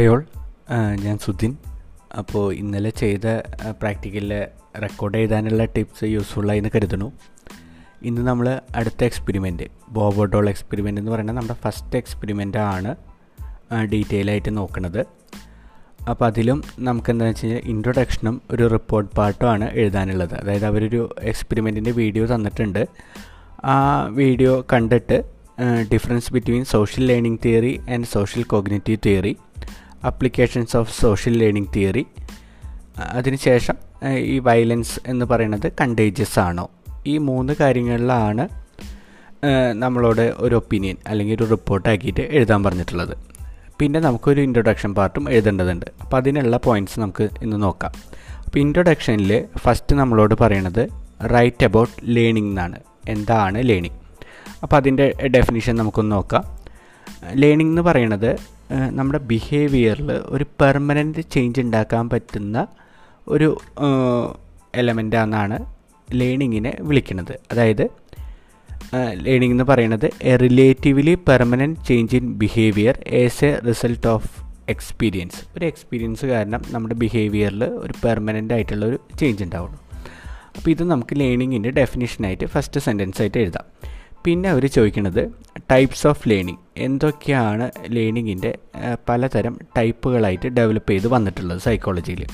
Hi all ഞാൻ സുധിൻ. അപ്പോൾ ഇന്നലെ ചെയ്ത പ്രാക്ടിക്കലിൽ റെക്കോർഡ് ചെയ്താനുള്ള ടിപ്സ് യൂസ്ഫുള്ളായി എന്ന് കരുതണു ഇന്ന് നമ്മൾ അടുത്ത എക്സ്പെരിമെന്റ് ബോബോഡോൾ എക്സ്പെരിമെന്റ് എന്ന് പറയുന്നത് നമ്മുടെ ഫസ്റ്റ് എക്സ്പെരിമെന്റ് ആണ് ഡീറ്റെയിൽ ആയിട്ട് നോക്കുന്നത് അപ്പോൾ അതിലും നമുക്ക് എന്താണെന്ന് വെച്ച് കഴിഞ്ഞാൽ ഇൻട്രൊഡക്ഷനും ഒരു റിപ്പോർട്ട് പാർട്ടുമാണ് എഴുതാനുള്ളത്. അതായത് അവരൊരു എക്സ്പെരിമെന്റിന്റെ വീഡിയോ തന്നിട്ടുണ്ട്. ആ വീഡിയോ കണ്ടിട്ട് difference between social learning theory and social cognitive theory applications of social learning theory അതിനുശേഷം ഈ വയലൻസ് എന്ന് പറയുന്നത് കണ്ടേജിയസ് ആണോ? ഈ മൂന്ന് കാര്യങ്ങളിലാണ് നമ്മളോട് ഒരു ഒപ്പീനിയൻ അല്ലെങ്കിൽ ഒരു റിപ്പോർട്ടാക്കിയിട്ട് എഴുതാൻ പറഞ്ഞിട്ടുള്ളത്. പിന്നെ നമുക്കൊരു ഇൻട്രൊഡക്ഷൻ പാർട്ടും എഴുതേണ്ടതുണ്ട്. അപ്പോൾ അതിനുള്ള പോയിന്റ്സ് നമുക്ക് ഇന്ന് നോക്കാം. അപ്പോൾ ഇൻട്രൊഡക്ഷനിൽ ഫസ്റ്റ് നമ്മളോട് പറയണത് റൈറ്റ് അബൌട്ട് ലേണിംഗ് എന്നാണ്. എന്താണ് ലേണിംഗ് അപ്പോൾ അതിന്റെ ഡെഫിനിഷൻ നമുക്കൊന്ന് നോക്കാം. ലേണിംഗ് എന്ന് പറയുന്നത് നമ്മുടെ ബിഹേവിയറിൽ ഒരു പെർമനന്റ് ചേഞ്ച് ഉണ്ടാക്കാൻ പറ്റുന്ന ഒരു എലമെന്റാണെന്നാണ് ലേണിങ്ങിനെ വിളിക്കുന്നത്. അതായത് ലേണിംഗ് എന്ന് പറയുന്നത് a relatively permanent change in behaviour as a result of experience ഒരു എക്സ്പീരിയൻസ് കാരണം നമ്മുടെ ബിഹേവിയറിൽ ഒരു പെർമനന്റ് ആയിട്ടുള്ള ഒരു ചേഞ്ച് ഉണ്ടാവുള്ളൂ അപ്പോൾ ഇത് നമുക്ക് ലേണിങ്ങിന്റെ ഡെഫിനേഷനായിട്ട് ഫസ്റ്റ് സെന്റൻസ് ആയിട്ട് എഴുതാം. പിന്നെ അവർ ചോദിക്കുന്നത് ടൈപ്സ് ഓഫ് ലേണിംഗ് എന്തൊക്കെയാണ് ലേണിങ്ങിന്റെ പലതരം ടൈപ്പുകളായിട്ട് ഡെവലപ്പ് ചെയ്ത് വന്നിട്ടുള്ളത് സൈക്കോളജിയിൽ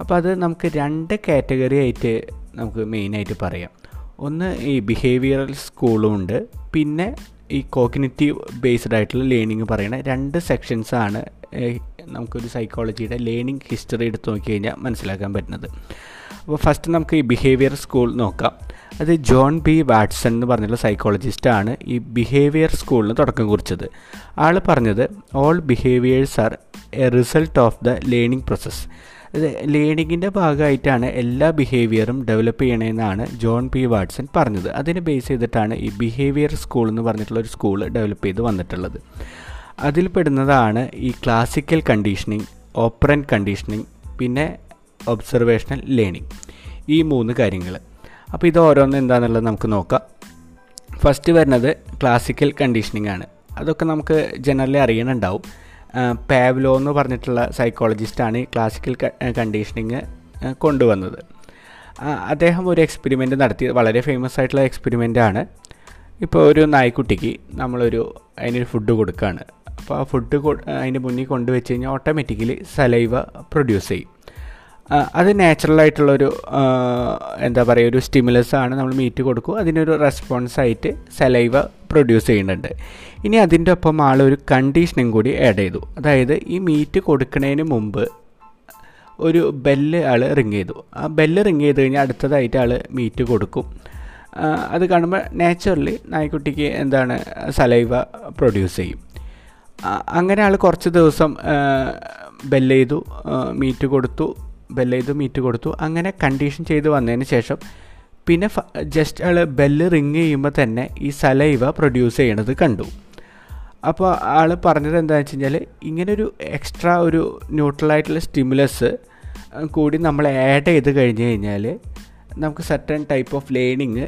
അപ്പോൾ അത് നമുക്ക് രണ്ട് കാറ്റഗറി ആയിട്ട് നമുക്ക് മെയിനായിട്ട് പറയാം. ഒന്ന് ഈ ബിഹേവിയറൽ സ്കൂളും ഉണ്ട്. പിന്നെ ഈ കോഗ്നിറ്റീവ് ബേസ്ഡ് ആയിട്ടുള്ള ലേണിംഗ് പറയുന്ന രണ്ട് സെക്ഷൻസാണ് നമുക്കൊരു സൈക്കോളജിയുടെ ലേണിംഗ് ഹിസ്റ്ററി എടുത്ത് നോക്കി കഴിഞ്ഞാൽ മനസ്സിലാക്കാൻ പറ്റുന്നത്. അപ്പോൾ ഫസ്റ്റ് നമുക്ക് ഈ ബിഹേവിയർ സ്കൂൾ നോക്കാം. അത് ജോൺ ബി വാട്സൺ എന്ന് പറഞ്ഞുള്ള സൈക്കോളജിസ്റ്റാണ് ഈ ബിഹേവിയർ സ്കൂളിന് തുടക്കം കുറിച്ചത്. ആൾ പറഞ്ഞത് all behaviours are a result of the learning process അത് ലേണിങ്ങിന്റെ ഭാഗമായിട്ടാണ് എല്ലാ ബിഹേവിയറും ഡെവലപ്പ് ചെയ്യണമെന്നാണ് ജോൺ പി വാട്സൺ പറഞ്ഞത്. അതിനെ ബേസ് ചെയ്തിട്ടാണ് ഈ ബിഹേവിയർ സ്കൂൾ എന്ന് പറഞ്ഞിട്ടുള്ള ഒരു സ്കൂൾ ഡെവലപ്പ് ചെയ്ത് വന്നിട്ടുള്ളത്. അതിൽ പെടുന്നതാണ് ഈ ക്ലാസിക്കൽ കണ്ടീഷനിങ് ഓപ്പറൻ കണ്ടീഷനിങ് പിന്നെ ഒബ്സർവേഷണൽ ലേണിംഗ് ഈ മൂന്ന് കാര്യങ്ങൾ അപ്പോൾ ഇത് ഓരോന്ന് എന്താണെന്നുള്ളത് നമുക്ക് നോക്കാം. ഫസ്റ്റ് വരുന്നത് ക്ലാസിക്കൽ കണ്ടീഷനിങ് ആണ്. അതൊക്കെ നമുക്ക് ജനറലി അറിയണുണ്ടാവും. പാവ്ലോ എന്ന് പറഞ്ഞിട്ടുള്ള സൈക്കോളജിസ്റ്റാണ് ഈ ക്ലാസിക്കൽ കണ്ടീഷനിങ് കൊണ്ടുവന്നത്. അദ്ദേഹം ഒരു എക്സ്പെരിമെന്റ് നടത്തി വളരെ ഫേമസ് ആയിട്ടുള്ള എക്സ്പെരിമെന്റ് ആണ്. ഇപ്പോൾ ഒരു നായ്ക്കുട്ടിക്ക് നമ്മളൊരു അതിനൊരു ഫുഡ് കൊടുക്കുകയാണ് അപ്പോൾ ആ ഫുഡ് അതിന്റെ മുന്നിൽ കൊണ്ടുവച്ച് കഴിഞ്ഞാൽ ഓട്ടോമാറ്റിക്കലി സലൈവ പ്രൊഡ്യൂസ് ചെയ്യും. അത് നാച്ചുറലായിട്ടുള്ളൊരു എന്താ പറയുക ഒരു സ്റ്റിമുലസ് ആണ് നമ്മൾ മീറ്റ് കൊടുക്കും. അതിനൊരു റെസ്പോൺസായിട്ട് സലൈവ പ്രൊഡ്യൂസ് ചെയ്യുന്നുണ്ട്. ഇനി അതിന്റെ ഒപ്പം ആൾ ഒരു കണ്ടീഷനും കൂടി ആഡ് ചെയ്തു. അതായത് ഈ മീറ്റ് കൊടുക്കുന്നതിന് മുമ്പ് ഒരു ബെല്ല് ആൾ റിങ് ചെയ്തു. ആ ബെല്ല് റിങ് ചെയ്ത് കഴിഞ്ഞാൽ അടുത്തതായിട്ട് ആൾ മീറ്റ് കൊടുക്കും. അത് കാണുമ്പോൾ നാച്ചുറലി നായ്ക്കുട്ടിക്ക് എന്താണ് സലൈവ പ്രൊഡ്യൂസ് ചെയ്യും. അങ്ങനെ ആൾ കുറച്ച് ദിവസം ബെല്ല് ചെയ്തു മീറ്റ് കൊടുത്തു. ബെല്ല് ചെയ്തു മീറ്റ് കൊടുത്തു. അങ്ങനെ കണ്ടീഷൻ ചെയ്ത് വന്നതിന് ശേഷം പിന്നെ ജസ്റ്റ് ആൾ ബെല്ല് റിങ് ചെയ്യുമ്പോൾ തന്നെ ഈ സലൈവ പ്രൊഡ്യൂസ് ചെയ്യണത് കണ്ടു. അപ്പോൾ ആൾ പറഞ്ഞത് എന്താണെന്ന് വെച്ച് കഴിഞ്ഞാൽ ഇങ്ങനൊരു എക്സ്ട്രാ ഒരു ന്യൂട്രലായിട്ടുള്ള സ്റ്റിമുലസ് കൂടി നമ്മൾ ആഡ് ചെയ്ത് കഴിഞ്ഞ് കഴിഞ്ഞാൽ നമുക്ക് certain type of learning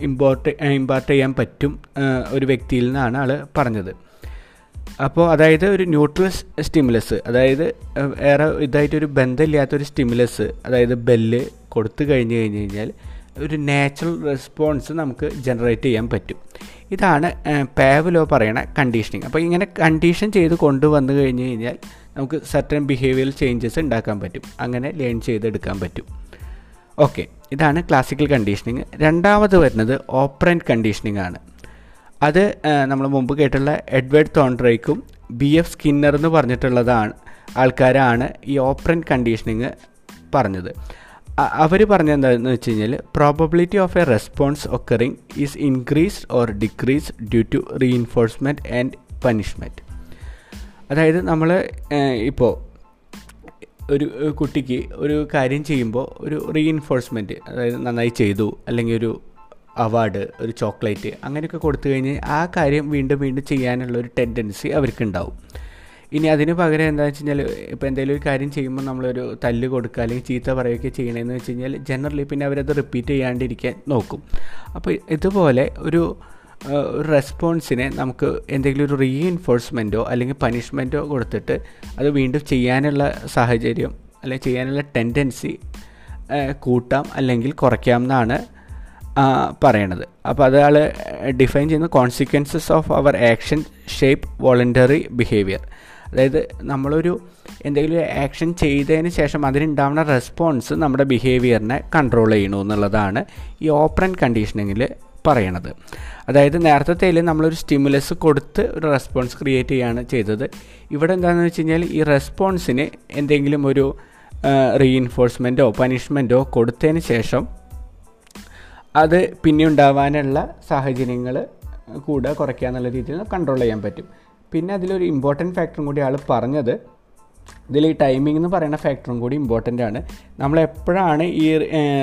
import impart ചെയ്യാൻ പറ്റും ഒരു വ്യക്തിയിൽ നിന്നാണ് ആൾ പറഞ്ഞത്. അപ്പോൾ അതായത് ഒരു ന്യൂട്രൽ സ്റ്റിമുലസ് അതായത് ഏറെ ഇതായിട്ടൊരു ബന്ധമില്ലാത്തൊരു സ്റ്റിമുലസ് അതായത് ബെല്ല് കൊടുത്തു കഴിഞ്ഞ് കഴിഞ്ഞ് കഴിഞ്ഞാൽ ഒരു നാച്ചുറൽ റെസ്പോൺസ് നമുക്ക് ജനറേറ്റ് ചെയ്യാൻ പറ്റും. ഇതാണ് പാവലോ പറയണ കണ്ടീഷനിങ് അപ്പോൾ ഇങ്ങനെ കണ്ടീഷൻ ചെയ്ത് കൊണ്ടുവന്നു കഴിഞ്ഞ് കഴിഞ്ഞാൽ നമുക്ക് സർട്ടൻ ബിഹേവിയറൽ ചേഞ്ചസ് ഉണ്ടാക്കാൻ പറ്റും. അങ്ങനെ ലേൺ ചെയ്തെടുക്കാൻ പറ്റും. ഓക്കെ ഇതാണ് ക്ലാസിക്കൽ കണ്ടീഷനിങ് രണ്ടാമത് വരുന്നത് ഓപ്പറന്റ് കണ്ടീഷനിങ് ആണ്. അത് നമ്മൾ മുമ്പ് കേട്ടുള്ള എഡ്വേർഡ് തോൺഡ്രേക്കും ബി എഫ് സ്കിന്നർ എന്ന് പറഞ്ഞിട്ടുള്ളതാണ് ആൾക്കാരാണ് ഈ ഓപ്പറൻ കണ്ടീഷനിങ് പറഞ്ഞത്. അവർ പറഞ്ഞത് എന്താണെന്ന് വെച്ച് കഴിഞ്ഞാൽ probability of a response occurring is increased or decrease due to reinforcement and punishment അതായത് നമ്മൾ ഇപ്പോൾ ഒരു കുട്ടിക്ക് ഒരു കാര്യം ചെയ്യുമ്പോൾ ഒരു റീഇൻഫോഴ്സ്മെന്റ് അതായത് നന്നായി ചെയ്തു അല്ലെങ്കിൽ ഒരു അവാർഡ് ഒരു ചോക്ലേറ്റ് അങ്ങനെയൊക്കെ കൊടുത്തു കഴിഞ്ഞ് ആ കാര്യം വീണ്ടും വീണ്ടും ചെയ്യാനുള്ള ഒരു ടെൻഡൻസി അവർക്കുണ്ടാവും. ഇനി അതിന് പകരം എന്താണെന്ന് വെച്ച് കഴിഞ്ഞാൽ ഇപ്പോൾ എന്തെങ്കിലും ഒരു കാര്യം ചെയ്യുമ്പോൾ നമ്മളൊരു തല്ല് കൊടുക്കുക അല്ലെങ്കിൽ ചീത്ത പറയുകയൊക്കെ ചെയ്യണമെന്ന് വെച്ച് കഴിഞ്ഞാൽ ജനറലി പിന്നെ അവരത് റിപ്പീറ്റ് ചെയ്യാണ്ടിരിക്കാൻ നോക്കും. അപ്പോൾ ഇതുപോലെ ഒരു റെസ്പോൺസിനെ നമുക്ക് എന്തെങ്കിലും ഒരു റീഇൻഫോഴ്സ്മെന്റോ അല്ലെങ്കിൽ പനിഷ്മെന്റോ കൊടുത്തിട്ട് അത് വീണ്ടും ചെയ്യാനുള്ള സാഹചര്യം അല്ലെങ്കിൽ ചെയ്യാനുള്ള ടെൻഡൻസി കൂട്ടാം അല്ലെങ്കിൽ കുറയ്ക്കാം എന്നാണ് പറയണത്. അപ്പോൾ അതയാൾ ഡിഫൈൻ ചെയ്യുന്ന consequences of our action shape voluntary behaviour അതായത് നമ്മളൊരു എന്തെങ്കിലും ആക്ഷൻ ചെയ്തതിന് ശേഷം അതിനുണ്ടാവുന്ന റെസ്പോൺസ് നമ്മുടെ ബിഹേവിയറിനെ കൺട്രോൾ ചെയ്യണു എന്നുള്ളതാണ് ഈ ഓപ്പറൻ കണ്ടീഷനിങ്ങിൽ പറയണത്. അതായത് നേരത്തെ നമ്മളൊരു സ്റ്റിമുലസ് കൊടുത്ത് ഒരു റെസ്പോൺസ് ക്രിയേറ്റ് ചെയ്യുകയാണ് ചെയ്തത്. ഇവിടെ എന്താണെന്ന് വെച്ച് കഴിഞ്ഞാൽ ഈ റെസ്പോൺസിന് എന്തെങ്കിലും ഒരു റീഇൻഫോഴ്സ്മെന്റോ പനിഷ്മെന്റോ കൊടുത്തതിന് ശേഷം അത് പിന്നെ ഉണ്ടാവാനുള്ള സാഹചര്യങ്ങൾ കൂടെ കുറയ്ക്കുക എന്നുള്ള രീതിയിൽ കൺട്രോൾ ചെയ്യാൻ പറ്റും. പിന്നെ അതിലൊരു ഇമ്പോർട്ടന്റ് ഫാക്ടറും കൂടി ആൾ പറഞ്ഞത് ഇതിൽ ഈ ടൈമിംഗ് എന്ന് പറയുന്ന ഫാക്ടറും കൂടി ഇമ്പോർട്ടന്റ് ആണ്. നമ്മൾ എപ്പോഴാണ് ഈ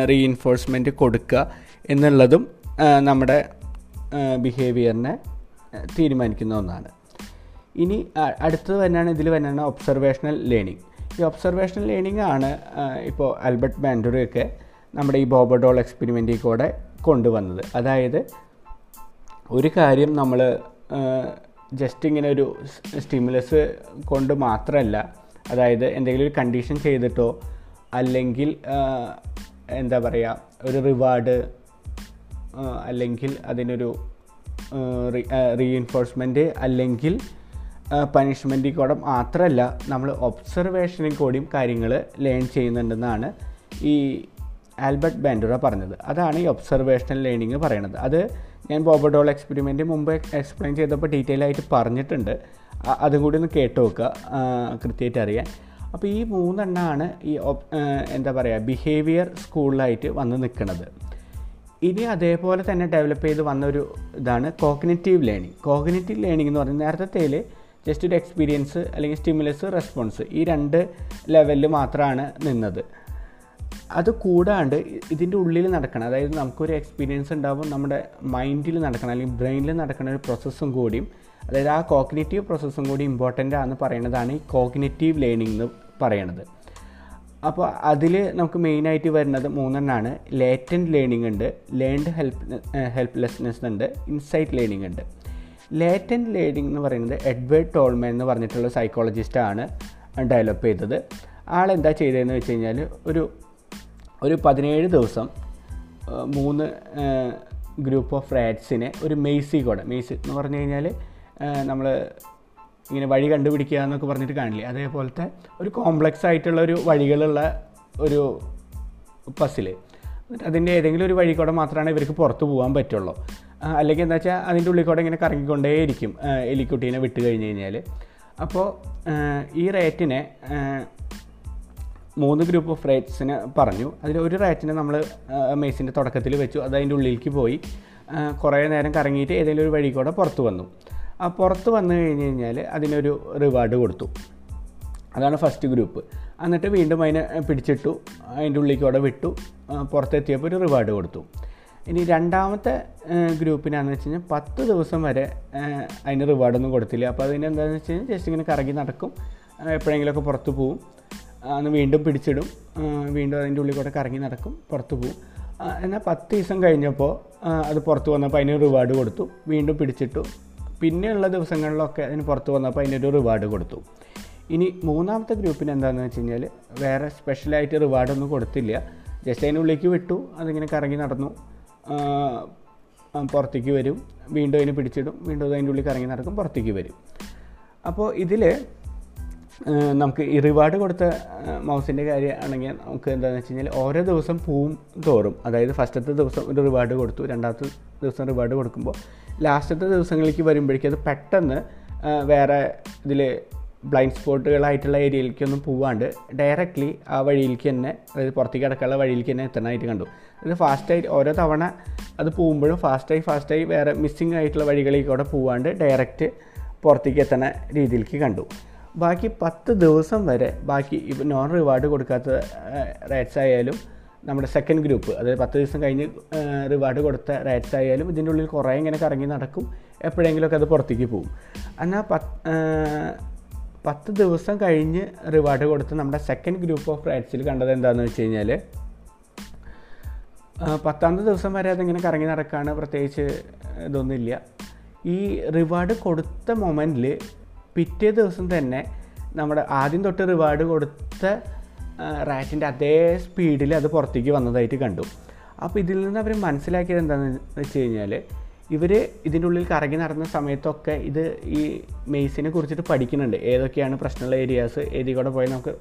റീഇൻഫോഴ്സ്മെന്റ് കൊടുക്കുക എന്നുള്ളതും നമ്മുടെ ബിഹേവിയറിനെ തീരുമാനിക്കുന്ന ഒന്നാണ്. ഇനി അടുത്തത് തന്നെയാണ് ഇതിൽ തന്നെയാണ് ഒബ്സർവേഷണൽ ലേണിംഗ് ഈ ഒബ്സർവേഷണൽ ലേണിംഗ് ആണ് ഇപ്പോൾ ആൽബർട്ട് ബാൻഡുറയൊക്കെ നമ്മുടെ ഈ ബോബഡോൾ എക്സ്പെരിമെന്റിൽ കൂടെ കൊണ്ടുവന്നത്. അതായത് ഒരു കാര്യം നമ്മൾ ജസ്റ്റ് ഇങ്ങനെ ഒരു സ്റ്റിമുലസ് കൊണ്ട് മാത്രമല്ല അതായത് എന്തെങ്കിലും ഒരു കണ്ടീഷൻ ചെയ്തിട്ടോ അല്ലെങ്കിൽ എന്താ പറയുക ഒരു റിവാർഡ് അല്ലെങ്കിൽ അതിനൊരു റീഇൻഫോഴ്സ്മെന്റ് അല്ലെങ്കിൽ പനിഷ്മെന്റിൽ കൂടെ മാത്രമല്ല നമ്മൾ ഒബ്സർവേഷനിൽ കൂടിയും കാര്യങ്ങൾ ലേൺ ചെയ്യുന്നുണ്ടെന്നാണ് ഈ ആൽബർട്ട് ബാൻഡുറ പറഞ്ഞത്. അതാണ് ഈ ഒബ്സർവേഷണൽ ലേണിംഗ് പറയണത്. അത് ഞാൻ ബോബഡോൾ എക്സ്പെരിമെന്റ് മുമ്പ് എക്സ്പ്ലെയിൻ ചെയ്തപ്പോൾ ഡീറ്റെയിൽ ആയിട്ട് പറഞ്ഞിട്ടുണ്ട്. അതും കൂടി ഒന്ന് കേട്ട് നോക്കുക. കൃത്യമായിട്ട് അറിയാൻ. അപ്പോൾ ഈ മൂന്നെണ്ണമാണ് ഈ എന്താ പറയുക ബിഹേവിയർ സ്കൂളിലായിട്ട് വന്ന് നിൽക്കുന്നത് ഇനി അതേപോലെ തന്നെ ഡെവലപ്പ് ചെയ്ത് വന്നൊരു ഇതാണ് കോഗ്നറ്റീവ് ലേണിംഗ് കോഗ്നറ്റീവ് ലേണിംഗ് എന്ന് പറയുന്നത് നേരത്തെ ജസ്റ്റ് ഒരു എക്സ്പീരിയൻസ് അല്ലെങ്കിൽ സ്റ്റിമുലസ് റെസ്പോൺസ് ഈ രണ്ട് ലെവലിൽ മാത്രമാണ് നിന്നത്. അത് കൂടാണ്ട് ഇതിന്റെ ഉള്ളിൽ നടക്കണം. അതായത് നമുക്കൊരു എക്സ്പീരിയൻസ് ഉണ്ടാകുമ്പോൾ നമ്മുടെ മൈൻഡിൽ നടക്കണം അല്ലെങ്കിൽ ബ്രെയിനിൽ നടക്കുന്ന ഒരു പ്രോസസ്സും കൂടിയും അതായത് ആ കോഗ്നേറ്റീവ് പ്രോസസ്സും കൂടി ഇമ്പോർട്ടന്റ് ആണെന്ന് പറയുന്നതാണ് ഈ കോഗ്നേറ്റീവ് ലേണിംഗ് എന്ന് പറയണത്. അപ്പോൾ അതിൽ നമുക്ക് മെയിനായിട്ട് വരുന്നത് മൂന്നെണ്ണമാണ് ലേറ്റന്റ് ലേണിംഗ് ഉണ്ട് ലേൺഡ് ഹെൽപ്പ് ഹെൽപ്ലെസ്നെസ് ഉണ്ട് ഇൻസൈറ്റ് ലേണിംഗ് ഉണ്ട്. ലേറ്റന്റ് ലേണിംഗ് എന്ന് പറയുന്നത് എഡ്വേർഡ് ടോൾമൻ എന്ന് പറഞ്ഞിട്ടുള്ള സൈക്കോളജിസ്റ്റാണ് ഡെവലപ്പ് ചെയ്തത്. ആളെന്താ ചെയ്തതെന്ന് വെച്ച് കഴിഞ്ഞാൽ ഒരു ഒരു പതിനേഴ് ദിവസം മൂന്ന് ഗ്രൂപ്പ് ഓഫ് റാറ്റ്സിനെ ഒരു മെയ്സി കൂടെ മെയ്സ് എന്ന് പറഞ്ഞു കഴിഞ്ഞാൽ നമ്മൾ ഇങ്ങനെ വഴി കണ്ടുപിടിക്കുക എന്നൊക്കെ പറഞ്ഞിട്ട് കാണില്ലേ? അതേപോലത്തെ ഒരു കോംപ്ലക്സ് ആയിട്ടുള്ള ഒരു വഴികളുള്ള ഒരു പസിൽ. അതിന്റെ ഏതെങ്കിലും ഒരു വഴി കൂടെ മാത്രമാണ് ഇവർക്ക് പുറത്ത് പോകാൻ പറ്റുള്ളൂ. അല്ലെങ്കിൽ എന്താ വെച്ചാൽ അതിന്റെ ഉള്ളിൽ കൂടെ ഇങ്ങനെ കറങ്ങിക്കൊണ്ടേയിരിക്കും എലിക്കുട്ടീനെ വിട്ട് കഴിഞ്ഞ് കഴിഞ്ഞാൽ അപ്പോൾ ഈ റേറ്റിനെ മൂന്ന് ഗ്രൂപ്പ് ഓഫ് റേറ്റ്സിന് പറഞ്ഞു. അതിൽ ഒരു റൈറ്റിനെ നമ്മൾ മെയ്സിന്റെ തുടക്കത്തിൽ വെച്ചു. അത് അതിന്റെ ഉള്ളിലേക്ക് പോയി. കുറേ നേരം കറങ്ങിയിട്ട് ഏതെങ്കിലും ഒരു വഴി കൂടെ പുറത്ത് വന്നു. ആ പുറത്ത് വന്നു കഴിഞ്ഞ് കഴിഞ്ഞാൽ അതിനൊരു റിവാർഡ് കൊടുത്തു. അതാണ് ഫസ്റ്റ് ഗ്രൂപ്പ് എന്നിട്ട് വീണ്ടും അതിനെ പിടിച്ചിട്ടു. അതിന്റെ ഉള്ളിലേക്ക് അവിടെ വിട്ടു. പുറത്തെത്തിയപ്പോൾ ഒരു റിവാർഡ് കൊടുത്തു. ഇനി രണ്ടാമത്തെ ഗ്രൂപ്പിനാന്ന് വെച്ച് കഴിഞ്ഞാൽ പത്ത് ദിവസം വരെ അതിന് റിവാർഡൊന്നും കൊടുത്തില്ല. അപ്പോൾ അതിന് എന്താണെന്ന് വെച്ച് കഴിഞ്ഞാൽ ജസ്റ്റ് ഇങ്ങനെ കറങ്ങി നടക്കും. എപ്പോഴെങ്കിലുമൊക്കെ പുറത്ത് പോവും. അന്ന് വീണ്ടും പിടിച്ചിടും. വീണ്ടും അതിന്റെ ഉള്ളിൽ കൂടെ കറങ്ങി നടക്കും പുറത്തു പോകും എന്നാൽ പത്ത് ദിവസം കഴിഞ്ഞപ്പോൾ അത് പുറത്ത് വന്നപ്പോൾ അതിന് റിവാർഡ് കൊടുത്തു. വീണ്ടും പിടിച്ചിട്ടു. പിന്നെയുള്ള ദിവസങ്ങളിലൊക്കെ അതിന് പുറത്ത് വന്നപ്പോൾ അതിനൊരു റിവാർഡ് കൊടുത്തു. ഇനി മൂന്നാമത്തെ ഗ്രൂപ്പിന് എന്താണെന്ന് വെച്ച് കഴിഞ്ഞാൽ വേറെ സ്പെഷ്യലായിട്ട് റിവാർഡൊന്നും കൊടുത്തില്ല. ജസ്റ്റ് അതിനുള്ളിലേക്ക് വിട്ടു അതിങ്ങനെ കറങ്ങി നടന്നു. പുറത്തേക്ക് വരും. വീണ്ടും അതിന് പിടിച്ചിടും. വീണ്ടും അതിന്റെ ഉള്ളിൽ കറങ്ങി നടക്കും പുറത്തേക്ക് വരും. അപ്പോൾ ഇതിൽ നമുക്ക് ഈ റിവാർഡ് കൊടുത്ത മൗസിന്റെ കാര്യമാണെങ്കിൽ നമുക്ക് എന്താണെന്ന് വെച്ച് കഴിഞ്ഞാൽ ഓരോ ദിവസം പൂവും തോറും അതായത് ഫസ്റ്റത്തെ ദിവസം ഒരു റിവാർഡ് കൊടുത്തു രണ്ടാമത്തെ ദിവസം റിവാർഡ് കൊടുക്കുമ്പോൾ ലാസ്റ്റത്തെ ദിവസങ്ങളിലേക്ക് വരുമ്പോഴേക്കും അത് പെട്ടെന്ന് വേറെ ഇതിൽ ബ്ലൈൻഡ് സ്പോട്ടുകളായിട്ടുള്ള ഏരിയയിലേക്കൊന്നും പോവാണ്ട് ഡയറക്റ്റ്ലി ആ വഴിയിലേക്ക് തന്നെ അതായത് പുറത്തേക്ക് കിടക്കാനുള്ള വഴിയിലേക്ക് തന്നെ എത്തണമായിട്ട് കണ്ടു. അത് ഫാസ്റ്റായി ഓരോ തവണ അത് പോകുമ്പോഴും ഫാസ്റ്റായി ഫാസ്റ്റായി വേറെ മിസ്സിംഗ് ആയിട്ടുള്ള വഴികളിലേക്കൂടെ പോവാണ്ട് ഡയറക്റ്റ് പുറത്തേക്ക് എത്തണ രീതിയിലേക്ക് കണ്ടു. ബാക്കി പത്ത് ദിവസം വരെ ബാക്കി ഇപ്പോൾ നോൺ റിവാർഡ് കൊടുക്കാത്ത റേറ്റ്സ് ആയാലും നമ്മുടെ സെക്കൻഡ് ഗ്രൂപ്പ് അതായത് പത്ത് ദിവസം കഴിഞ്ഞ് റിവാർഡ് കൊടുത്ത റേറ്റ്സ് ആയാലും ഇതിന്റെ ഉള്ളിൽ കുറേ ഇങ്ങനെ കറങ്ങി നടക്കും. എപ്പോഴെങ്കിലുമൊക്കെ അത് പുറത്തേക്ക് പോകും. എന്നാൽ പത്ത് പത്ത് ദിവസം കഴിഞ്ഞ് റിവാർഡ് കൊടുത്ത് നമ്മുടെ സെക്കൻഡ് ഗ്രൂപ്പ് ഓഫ് റൈറ്റ്സിൽ കണ്ടത് എന്താണെന്ന് വെച്ച് കഴിഞ്ഞാൽ പത്താമത്തെ ദിവസം വരെ അതിങ്ങനെ കറങ്ങി നടക്കുകയാണ് പ്രത്യേകിച്ച് ഇതൊന്നുമില്ല. ഈ റിവാർഡ് കൊടുത്ത മൊമെന്റിൽ പിറ്റേ ദിവസം തന്നെ നമ്മുടെ ആദ്യം തൊട്ട് റിവാർഡ് കൊടുത്ത റാറ്റിന്റെ അതേ സ്പീഡിൽ അത് പുറത്തേക്ക് വന്നതായിട്ട് കണ്ടു. അപ്പോൾ ഇതിൽ നിന്ന് അവർ മനസ്സിലാക്കിയത് എന്താണെന്ന് വെച്ച് കഴിഞ്ഞാൽ ഇവർ ഇതിന്റെ ഉള്ളിൽ കറങ്ങി നടന്ന സമയത്തൊക്കെ ഇത് ഈ മെയ്സിനെ കുറിച്ചിട്ട് പഠിക്കുന്നുണ്ട്. ഏതൊക്കെയാണ് പ്രശ്നമുള്ള ഏരിയാസ് ഏതി കൂടെ പോയി നമുക്ക്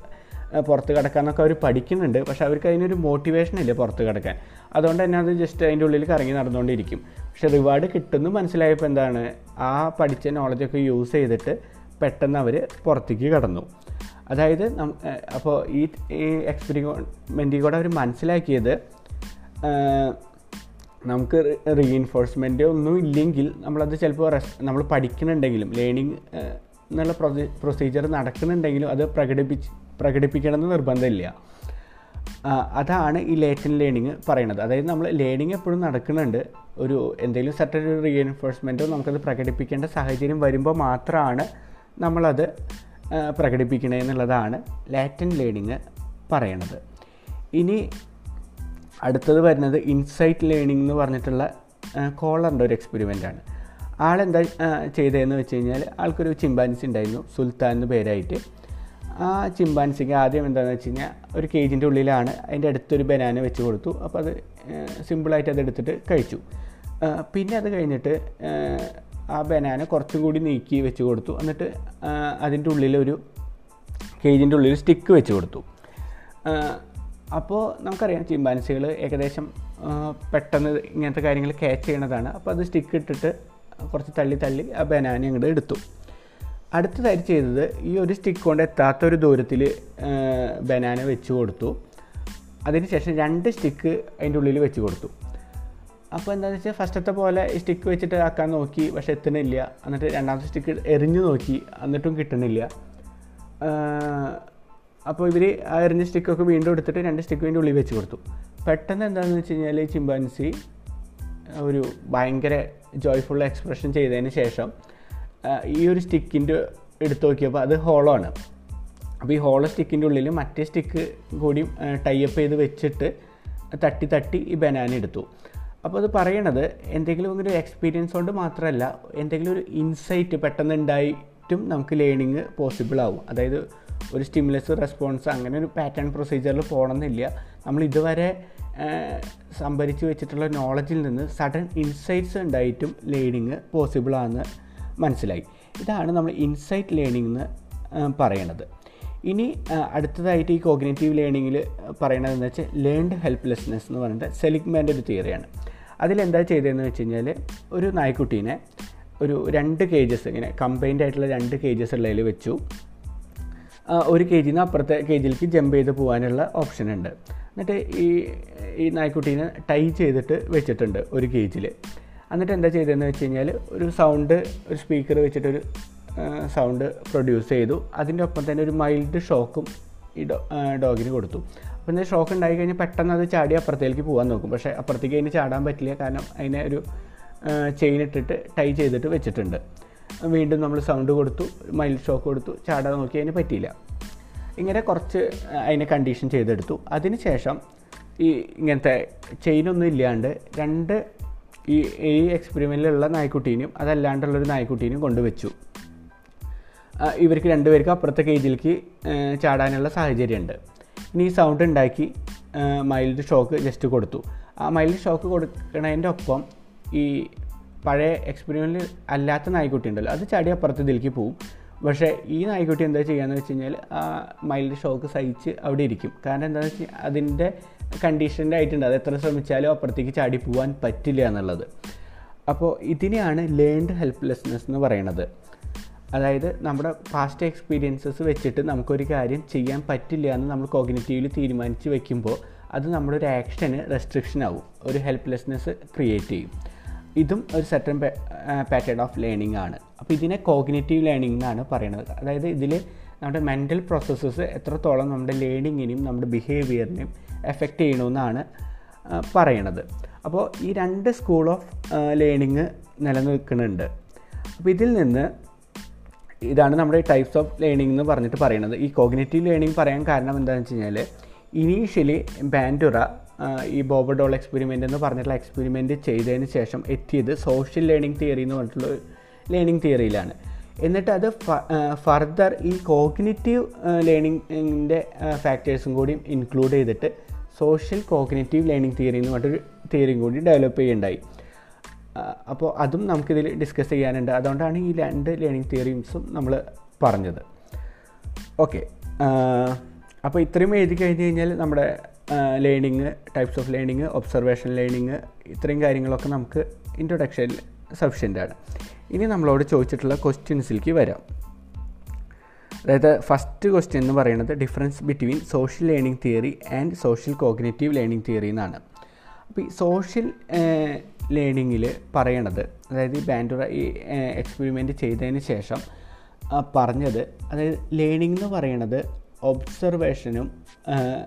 പുറത്ത് കിടക്കാമെന്നൊക്കെ അവർ പഠിക്കുന്നുണ്ട്. പക്ഷേ അവർക്ക് അതിനൊരു മോട്ടിവേഷൻ ഇല്ല പുറത്ത് കിടക്കാൻ. അതുകൊണ്ട് തന്നെ അത് ജസ്റ്റ് അതിന്റെ ഉള്ളിൽ കറങ്ങി നടന്നുകൊണ്ടിരിക്കും. പക്ഷേ റിവാർഡ് കിട്ടുന്നു മനസ്സിലായപ്പോൾ എന്താണ്? ആ പഠിച്ച നോളജൊക്കെ യൂസ് ചെയ്തിട്ട് പെട്ടെന്ന് അവർ പുറത്തേക്ക് കടന്നു. അതായത് അപ്പോൾ ഈ എക്സ്പെരിമെന്റിൽ കൂടെ അവർ മനസ്സിലാക്കിയത് നമുക്ക് റീഇൻഫോഴ്സ്മെന്റ് ഒന്നും ഇല്ലെങ്കിൽ നമ്മളത് ചിലപ്പോൾ റെസ് നമ്മൾ പഠിക്കുന്നുണ്ടെങ്കിലും ലേണിംഗ് എന്നുള്ള പ്രൊസീജിയർ നടക്കുന്നുണ്ടെങ്കിലും അത് പ്രകടിപ്പിച്ച് പ്രകടിപ്പിക്കണമെന്ന് നിർബന്ധമില്ല. അതാണ് ഈ ലേറ്റൻ ലേണിംഗ് പറയുന്നത് അതായത് നമ്മൾ ലേണിംഗ് എപ്പോഴും നടക്കുന്നുണ്ട്. ഒരു എന്തെങ്കിലും സെർട്ടൻ റീഎൻഫോഴ്സ്മെന്റോ നമുക്കത് പ്രകടിപ്പിക്കേണ്ട സാഹചര്യം വരുമ്പോൾ മാത്രമാണ് നമ്മളത് പ്രകടിപ്പിക്കണേ എന്നുള്ളതാണ് ലാറ്റൻ ലേണിങ് പറയണത്. ഇനി അടുത്തത് വരുന്നത് ഇൻസൈറ്റ് ലേണിംഗ് എന്ന് പറഞ്ഞിട്ടുള്ള കോളറിന്റെ ഒരു എക്സ്പെരിമെന്റ് ആണ്. ആളെന്താ ചെയ്തതെന്ന് വെച്ച് കഴിഞ്ഞാൽ ആൾക്കൊരു ചിമ്പാൻസി ഉണ്ടായിരുന്നു സുൽത്താൻ എന്ന് പേരായിട്ട്. ആ ചിമ്പാൻസിക്ക് ആദ്യം എന്താണെന്ന് വെച്ച് കഴിഞ്ഞാൽ ഒരു കേജിന്റെ ഉള്ളിലാണ് അതിന്റെ അടുത്തൊരു ബനാന വെച്ച് കൊടുത്തു. അപ്പോൾ അത് സിമ്പിളായിട്ട് അത് എടുത്തിട്ട് കഴിച്ചു. പിന്നെ അത് കഴിഞ്ഞിട്ട് ആ, ബനാന കുറച്ചും കൂടി നീക്കി വെച്ച് കൊടുത്തു. എന്നിട്ട് അതിന്റെ ഉള്ളിലൊരു കേജിന്റെ ഉള്ളിൽ സ്റ്റിക്ക് വെച്ച് കൊടുത്തു. അപ്പോൾ നമുക്കറിയാം ചിമ്പാൻസികൾ ഏകദേശം പെട്ടെന്ന് ഇങ്ങനത്തെ കാര്യങ്ങൾ ക്യാച്ച് ചെയ്യണതാണ്. അപ്പോൾ അത് സ്റ്റിക്ക് ഇട്ടിട്ട് കുറച്ച് തള്ളി തള്ളി ആ ബനാന അങ്ങോട്ട് എടുത്തു. അടുത്തതായി ചെയ്തത് ഈ ഒരു സ്റ്റിക്ക് കൊണ്ട് എത്താത്തൊരു ദൂരത്തിൽ ബനാന വെച്ച് കൊടുത്തു. അതിനുശേഷം രണ്ട് സ്റ്റിക്ക് അതിന്റെ ഉള്ളിൽ വെച്ച് കൊടുത്തു. അപ്പോൾ എന്താണെന്ന് വെച്ചാൽ ഫസ്റ്റത്തെ പോലെ സ്റ്റിക്ക് വെച്ചിട്ട് ആക്കാൻ നോക്കി പക്ഷേ എത്തണില്ല എന്നിട്ട് രണ്ടാമത്തെ സ്റ്റിക്ക് എറിഞ്ഞു നോക്കി എന്നിട്ടും കിട്ടണില്ല. അപ്പോൾ ഇവർ ആ എറിഞ്ഞ സ്റ്റിക്കൊക്കെ വീണ്ടും എടുത്തിട്ട് രണ്ട് സ്റ്റിക്ക് വീണ്ടും ഉള്ളിൽ വെച്ച് കൊടുത്തു. പെട്ടെന്ന് എന്താണെന്ന് വെച്ച് കഴിഞ്ഞാൽ ചിമ്പാൻസി ഒരു ഭയങ്കര ജോയ്ഫുൾ എക്സ്പ്രഷൻ ചെയ്തതിന് ശേഷം ഈ ഒരു സ്റ്റിക്കിന്റെ എടുത്ത് നോക്കിയപ്പോൾ അത് ഹോളോ ആണ്. അപ്പോൾ ഈ ഹോളോ സ്റ്റിക്കിന്റെ ഉള്ളിൽ മറ്റേ സ്റ്റിക്ക് കൂടി ടൈപ്പ് ചെയ്ത് വെച്ചിട്ട് തട്ടി തട്ടി ഈ ബനാന എടുത്തു. അപ്പോൾ അത് പറയണത് എന്തെങ്കിലും ഒരു എക്സ്പീരിയൻസ് കൊണ്ട് മാത്രമല്ല എന്തെങ്കിലും ഒരു ഇൻസൈറ്റ് പെട്ടെന്ന് ഉണ്ടായിട്ടും നമുക്ക് ലേണിങ് പോസിബിൾ ആവും. അതായത് ഒരു സ്റ്റിമുലസ് റെസ്പോൺസ് അങ്ങനെ ഒരു പാറ്റേൺ പ്രൊസീജിയറിൽ പോകണമെന്നില്ല നമ്മൾ ഇതുവരെ സംഭരിച്ചു വെച്ചിട്ടുള്ള നോളജിൽ നിന്ന് സഡൻ ഇൻസൈറ്റ്സ് ഉണ്ടായിട്ടും ലേണിങ് പോസിബിൾ ആണെന്ന് മനസ്സിലായി. ഇതാണ് നമ്മൾ ഇൻസൈറ്റ് ലേണിംഗ് എന്ന് പറയണത്. ഇനി അടുത്തതായിട്ട് ഈ കോഗ്നേറ്റീവ് ലേണിങ്ങിൽ പറയണതെന്ന് വെച്ചാൽ ലേൺഡ് ഹെൽപ്ലെസ്നെസ് എന്ന് പറഞ്ഞിട്ട് സെലിഗ്മാന്റെ ഒരു തിയറിയാണ് അതിലെന്താ ചെയ്തതെന്ന് വെച്ച് കഴിഞ്ഞാൽ ഒരു നായ്ക്കുട്ടീനെ ഒരു രണ്ട് കേജസ് ഇങ്ങനെ കമ്പൈൻഡ് ആയിട്ടുള്ള രണ്ട് കേജസ് ഉള്ളതിൽ വെച്ചു. ഒരു കെ ജിന്ന് അപ്പുറത്തെ കെ ജിയിലേക്ക് ജമ്പ് ചെയ്ത് പോകാനുള്ള ഓപ്ഷൻ ഉണ്ട്. എന്നിട്ട് ഈ ഈ നായ്ക്കുട്ടീനെ ടൈ ചെയ്തിട്ട് വെച്ചിട്ടുണ്ട് ഒരു കേജിൽ എന്നിട്ട് എന്താ ചെയ്തതെന്ന് വെച്ച് കഴിഞ്ഞാൽ ഒരു സൗണ്ട് ഒരു സ്പീക്കർ വെച്ചിട്ടൊരു സൗണ്ട് പ്രൊഡ്യൂസ് ചെയ്തു. അതിന്റെ ഒപ്പം തന്നെ ഒരു മൈൽഡ് ഷോക്കും ഈ ഡോഗിന് കൊടുത്തു. അപ്പോൾ എന്തെങ്കിലും ഷോക്ക് ഉണ്ടായി കഴിഞ്ഞാൽ പെട്ടെന്ന് അത് ചാടി അപ്പുറത്തേക്ക് പോകാൻ നോക്കും. പക്ഷേ അപ്പുറത്തേക്ക് അതിന് ചാടാൻ പറ്റില്ല. കാരണം അതിനെ ഒരു ചെയിൻ ഇട്ടിട്ട് ടൈ ചെയ്തിട്ട് വെച്ചിട്ടുണ്ട്. വീണ്ടും നമ്മൾ സൗണ്ട് കൊടുത്തു മൈൽ ഷോക്ക് കൊടുത്തു ചാടാൻ നോക്കി അതിന് പറ്റിയില്ല. ഇങ്ങനെ കുറച്ച് അതിനെ കണ്ടീഷൻ ചെയ്തെടുത്തു. അതിന് ശേഷം ഈ ഇങ്ങനത്തെ ചെയിനൊന്നും ഇല്ലാണ്ട് രണ്ട് ഈ ഈ എക്സ്പെരിമെന്റിലുള്ള നായ്ക്കുട്ടീനെയും അതല്ലാണ്ടുള്ളൊരു നായ്ക്കുട്ടീനെയും കൊണ്ടുവച്ചു. ഇവർക്ക് രണ്ടുപേർക്ക് അപ്പുറത്തെ കേജിലേക്ക് ചാടാനുള്ള സാഹചര്യമുണ്ട്. ഇനി ഈ സൗണ്ട് ഉണ്ടാക്കി മൈൽഡ് ഷോക്ക് ജസ്റ്റ് കൊടുത്തു. ആ മൈൽഡ് ഷോക്ക് കൊടുക്കണതിന്റെ ഒപ്പം ഈ പഴയ എക്സ്പീരിയൻസിൽ അല്ലാത്ത നായ്ക്കുട്ടി ഉണ്ടല്ലോ അത് ചാടി അപ്പുറത്ത് ഇതിലേക്ക് പോവും. പക്ഷേ ഈ നായ്ക്കുട്ടി എന്താ ചെയ്യുകയെന്ന് വെച്ച് കഴിഞ്ഞാൽ ആ മൈൽഡ് ഷോക്ക് സഹിച്ച് അവിടെ ഇരിക്കും. കാരണം എന്താണെന്ന് വെച്ചാൽ അതിന്റെ കണ്ടീഷന്റെ ആയിട്ടുണ്ട്. അത് എത്ര ശ്രമിച്ചാലും അപ്പുറത്തേക്ക് ചാടി പോകാൻ പറ്റില്ല എന്നുള്ളത്. അപ്പോൾ ഇതിനെയാണ് ലേൺഡ് ഹെൽപ്ലെസ്നെസ് എന്ന് പറയണത് അതായത് നമ്മുടെ പാസ്റ്റ് എക്സ്പീരിയൻസസ് വെച്ചിട്ട് നമുക്കൊരു കാര്യം ചെയ്യാൻ പറ്റില്ല എന്ന് നമ്മൾ കോഗ്നേറ്റീവിൽ തീരുമാനിച്ച് വെക്കുമ്പോൾ അത് നമ്മുടെ ഒരു ആക്ഷന് റെസ്ട്രിക്ഷൻ ആവും. ഒരു ഹെൽപ്ലെസ്നെസ് ക്രിയേറ്റ് ചെയ്യും. ഇതും ഒരു സെറ്റൻ പാറ്റേൺ ഓഫ് ലേണിംഗ് ആണ്. അപ്പോൾ ഇതിനെ കോഗ്നേറ്റീവ് ലേണിംഗ് എന്നാണ് പറയുന്നത്. അതായത് ഇതിൽ നമ്മുടെ മെന്റൽ പ്രോസസ്സസ് എത്രത്തോളം നമ്മുടെ ലേണിങ്ങിനെയും നമ്മുടെ ബിഹേവിയറിനെയും എഫക്റ്റ് ചെയ്യണമെന്നാണ് പറയണത്. അപ്പോൾ ഈ രണ്ട് സ്കൂൾ ഓഫ് ലേണിങ് നിലനിൽക്കുന്നുണ്ട്. അപ്പോൾ ഇതിൽ നിന്ന് ഇതാണ് നമ്മുടെ ടൈപ്സ് ഓഫ് ലേണിംഗ് എന്ന് പറഞ്ഞിട്ട് പറയുന്നത്. ഈ കോഗ്നേറ്റീവ് ലേണിംഗ് പറയാൻ കാരണം എന്താണെന്ന് വെച്ച് കഴിഞ്ഞാൽ ഇനീഷ്യലി ബാൻഡുറ ഈ ബോബഡോൾ എക്സ്പെരിമെന്റ് എന്ന് പറഞ്ഞിട്ടുള്ള എക്സ്പെരിമെന്റ് ചെയ്തതിന് ശേഷം എത്തിയത് സോഷ്യൽ ലേണിംഗ് തിയറി എന്ന് പറഞ്ഞിട്ടുള്ള ലേണിംഗ് തിയറിയിലാണ് എന്നിട്ട് അത് ഫർദർ ഈ കോഗ്നിറ്റീവ് ലേണിങ്ങിന്റെ ഫാക്ടേഴ്സും കൂടി ഇൻക്ലൂഡ് ചെയ്തിട്ട് സോഷ്യൽ കോഗ്നേറ്റീവ് ലേണിംഗ് തിയറി എന്ന് പറഞ്ഞിട്ടൊരു തിയറിയും കൂടി ഡെവലപ്പ് ചെയ്യുണ്ടായി അപ്പോൾ അതും നമുക്കിതിൽ ഡിസ്കസ് ചെയ്യാനുണ്ട്. അതുകൊണ്ടാണ് ഈ രണ്ട് ലേണിംഗ് തിയറീംസും നമ്മൾ പറഞ്ഞത്. ഓക്കെ അപ്പോൾ ഇത്രയും എഴുതി കഴിഞ്ഞ് കഴിഞ്ഞാൽ നമ്മുടെ learning types of learning observation learning ഇത്രയും കാര്യങ്ങളൊക്കെ നമുക്ക് ഇൻട്രൊഡക്ഷനിൽ സഫിഷ്യന്റ് ആണ്. ഇനി നമ്മളോട് ചോദിച്ചിട്ടുള്ള ക്വസ്റ്റ്യൻസിലേക്ക് വരാം. അതായത് ഫസ്റ്റ് ക്വസ്റ്റ്യൻ എന്ന് പറയുന്നത് difference between social learning theory and social cognitive learning theory എന്നാണ്. അപ്പോൾ ഈ സോഷ്യൽ ലേണിങ്ങിൽ പറയണത്. അതായത് ഈ ബാൻഡുറ ഈ എക്സ്പെരിമെന്റ് ചെയ്തതിന് ശേഷം പറഞ്ഞത് അതായത് ലേണിംഗ് എന്ന് പറയണത് ഒബ്സർവേഷനും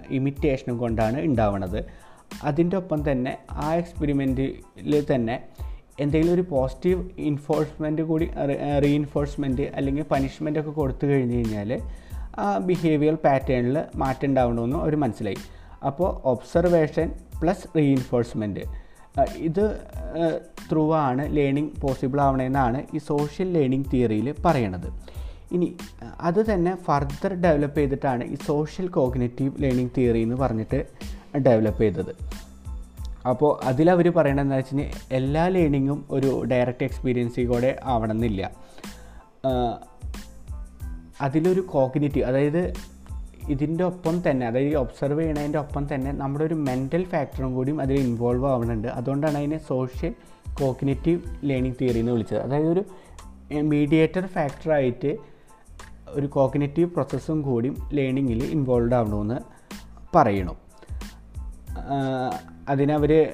ഇമിറ്റേഷനും കൊണ്ടാണ് ഉണ്ടാവണത്. അതിന്റെ ഒപ്പം തന്നെ ആ എക്സ്പെരിമെന്റിൽ തന്നെ എന്തെങ്കിലും ഒരു പോസിറ്റീവ് ഇൻഫോഴ്സ്മെന്റ് കൂടി റീഇൻഫോഴ്സ്മെന്റ് അല്ലെങ്കിൽ പനിഷ്മെന്റ് ഒക്കെ കൊടുത്തു കഴിഞ്ഞ് കഴിഞ്ഞാൽ ആ ബിഹേവിയർ പാറ്റേണിൽ മാറ്റം ഉണ്ടാവണമെന്ന് അവർ മനസ്സിലായി. അപ്പോൾ ഒബ്സർവേഷൻ പ്ലസ് റീഇൻഫോഴ്സ്മെന്റ് ഇത് ത്രൂ ആണ് ലേണിംഗ് പോസിബിൾ ആവണമെന്നാണ് ഈ സോഷ്യൽ ലേണിംഗ് തിയറിയിൽ പറയണത്. ഇനി അത് തന്നെ ഫർദർ ഡെവലപ്പ് ചെയ്തിട്ടാണ് ഈ സോഷ്യൽ കോഗ്നേറ്റീവ് ലേണിംഗ് തിയറി എന്ന് പറഞ്ഞിട്ട് ഡെവലപ്പ് ചെയ്തത്. അപ്പോൾ അതിലവർ പറയണതെന്ന് വെച്ച് കഴിഞ്ഞാൽ എല്ലാ ലേണിങ്ങും ഒരു ഡയറക്റ്റ് എക്സ്പീരിയൻസിൽ കൂടെ ആവണമെന്നില്ല അതിലൊരു കോഗ്നേറ്റീവ് അതായത് ഇതിന്റെ ഒപ്പം തന്നെ അതായത് ഒബ്സർവ് ചെയ്യണതിന്റെ ഒപ്പം തന്നെ നമ്മുടെ ഒരു മെന്റൽ ഫാക്ടറും കൂടിയും അതിൽ ഇൻവോൾവ് ആവുന്നുണ്ട്. അതുകൊണ്ടാണ് അതിനെ സോഷ്യൽ കോഗ്നേറ്റീവ് ലേണിംഗ് തിയറി എന്ന് വിളിച്ചത്. അതായത് ഒരു മീഡിയേറ്റർ ഫാക്ടറായിട്ട് ഒരു കോഗ്നേറ്റീവ് പ്രോസസ്സും കൂടിയും ലേണിങ്ങിൽ ഇൻവോൾവ് ആവണമെന്ന് പറയണു. അതിനവർ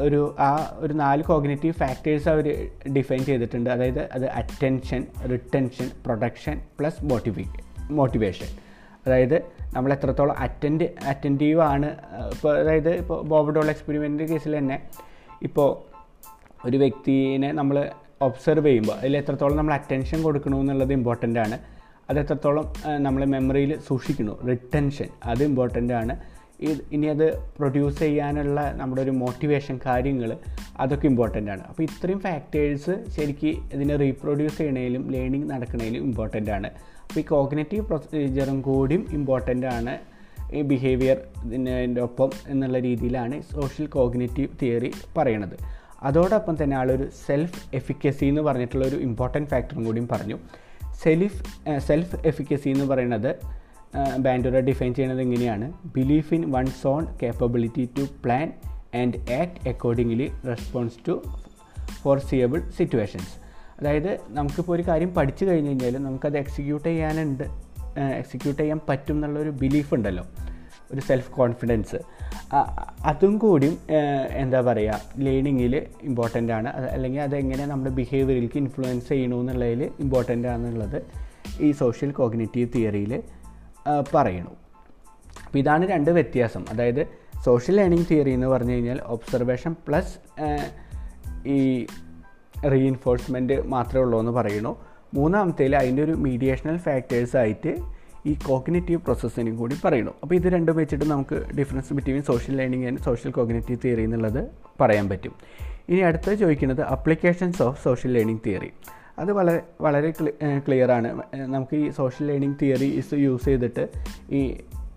ഒരു ആ ഒരു നാല് കോഗ്നേറ്റീവ് ഫാക്ടേഴ്സ് അവർ ഡിഫൈൻ ചെയ്തിട്ടുണ്ട്. അതായത് അത് അറ്റൻഷൻ റിട്ടൻഷൻ പ്രൊഡക്ഷൻ പ്ലസ് മോട്ടിവി മോട്ടിവേഷൻ അതായത് നമ്മൾ എത്രത്തോളം അറ്റൻഡ് അറ്റന്റീവ് ആണ്. ഇപ്പോൾ അതായത് ഇപ്പോൾ ബോബഡോൾ എക്സ്പെരിമെന്റ് കേസിൽ തന്നെ ഇപ്പോൾ ഒരു വ്യക്തിനെ നമ്മൾ ഒബ്സർവ് ചെയ്യുമ്പോൾ അതിൽ എത്രത്തോളം നമ്മൾ അറ്റൻഷൻ കൊടുക്കണമെന്നുള്ളത് ഇമ്പോർട്ടന്റ് ആണ്. അത് എത്രത്തോളം നമ്മൾ മെമ്മറിയിൽ സൂക്ഷിക്കുന്നു റിട്ടൻഷൻ അത് ഇമ്പോർട്ടന്റ് ആണ്. ഇനി അത് പ്രൊഡ്യൂസ് ചെയ്യാനുള്ള നമ്മുടെ ഒരു മോട്ടിവേഷൻ കാര്യങ്ങൾ അതൊക്കെ ഇമ്പോർട്ടന്റ് ആണ്. അപ്പോൾ ഇത്രയും ഫാക്ടേഴ്സ് ശരിക്കും ഇതിനെ റീപ്രൊഡ്യൂസ് ചെയ്യണേലും ലേണിംഗ് നടക്കണേലും ഇമ്പോർട്ടന്റ് ആണ്. അപ്പോൾ ഈ കോഗ്നേറ്റീവ് പ്രൊസീജിയറും കൂടിയും ഇമ്പോർട്ടന്റ് ആണ്. ഈ ബിഹേവിയർ ഇതിന്റെ ഒപ്പം എന്നുള്ള രീതിയിലാണ് സോഷ്യൽ കോഗ്നേറ്റീവ് തിയറി പറയണത് അതോടൊപ്പം തന്നെ ആളൊരു സെൽഫ് എഫിക്കസി എന്ന് പറഞ്ഞിട്ടുള്ള ഒരു ഇമ്പോർട്ടന്റ് ഫാക്ടറും കൂടിയും പറഞ്ഞു. സെൽഫ് സെൽഫ് എഫിക്കസി എന്ന് പറയുന്നത് ബാൻഡുറ ഡിഫൈൻ ചെയ്യുന്നത് എങ്ങനെയാണ്? Belief in one's own capability to plan and act accordingly response to foreseeable situations അതായത് നമുക്കിപ്പോൾ ഒരു കാര്യം പഠിച്ചു കഴിഞ്ഞ് കഴിഞ്ഞാൽ നമുക്കത് എക്സിക്യൂട്ട് ചെയ്യാനുണ്ട്. എക്സിക്യൂട്ട് ചെയ്യാൻ പറ്റും എന്നുള്ളൊരു ബിലീഫ് ഉണ്ടല്ലോ. ഒരു സെൽഫ് കോൺഫിഡൻസ് അതും കൂടിയും എന്താ പറയുക ലേണിങ്ങിൽ ഇമ്പോർട്ടന്റ് ആണ്. അല്ലെങ്കിൽ അതെങ്ങനെ നമ്മുടെ ബിഹേവിയറിലേക്ക് ഇൻഫ്ലുവൻസ് ചെയ്യണു ചെയ്യണമെന്നുള്ളതിൽ ഇമ്പോർട്ടന്റ് ആണെന്നുള്ളത് ഈ സോഷ്യൽ കോഗ്നേറ്റീവ് തിയറിയിൽ പറയണു. അപ്പോൾ ഇതാണ് രണ്ട് വ്യത്യാസം. അതായത് സോഷ്യൽ ലേണിംഗ് തിയറി എന്ന് പറഞ്ഞു കഴിഞ്ഞാൽ ഒബ്സർവേഷൻ പ്ലസ് ഈ റീഇൻഫോഴ്സ്മെന്റ് മാത്രമേ ഉള്ളൂ എന്ന് പറയുന്നു. മൂന്നാമത്തെ അതിന്റെ ഒരു മീഡിയേഷണൽ ഫാക്ടേഴ്സ് ആയിട്ട് ഈ കോഗ്നേറ്റീവ് പ്രോസസ്സിനും കൂടി പറയുന്നു. അപ്പോൾ ഇത് രണ്ടും വെച്ചിട്ട് നമുക്ക് difference between social learning and social cognitive theory എന്നുള്ളത് പറയാൻ പറ്റും. ഇനി അടുത്തത് ചോദിക്കുന്നത് applications of social learning theory അത് വളരെ വളരെ ക്ലിയർ ആണ്. നമുക്ക് ഈ social learning theory is use ചെയ്തിട്ട് ഈ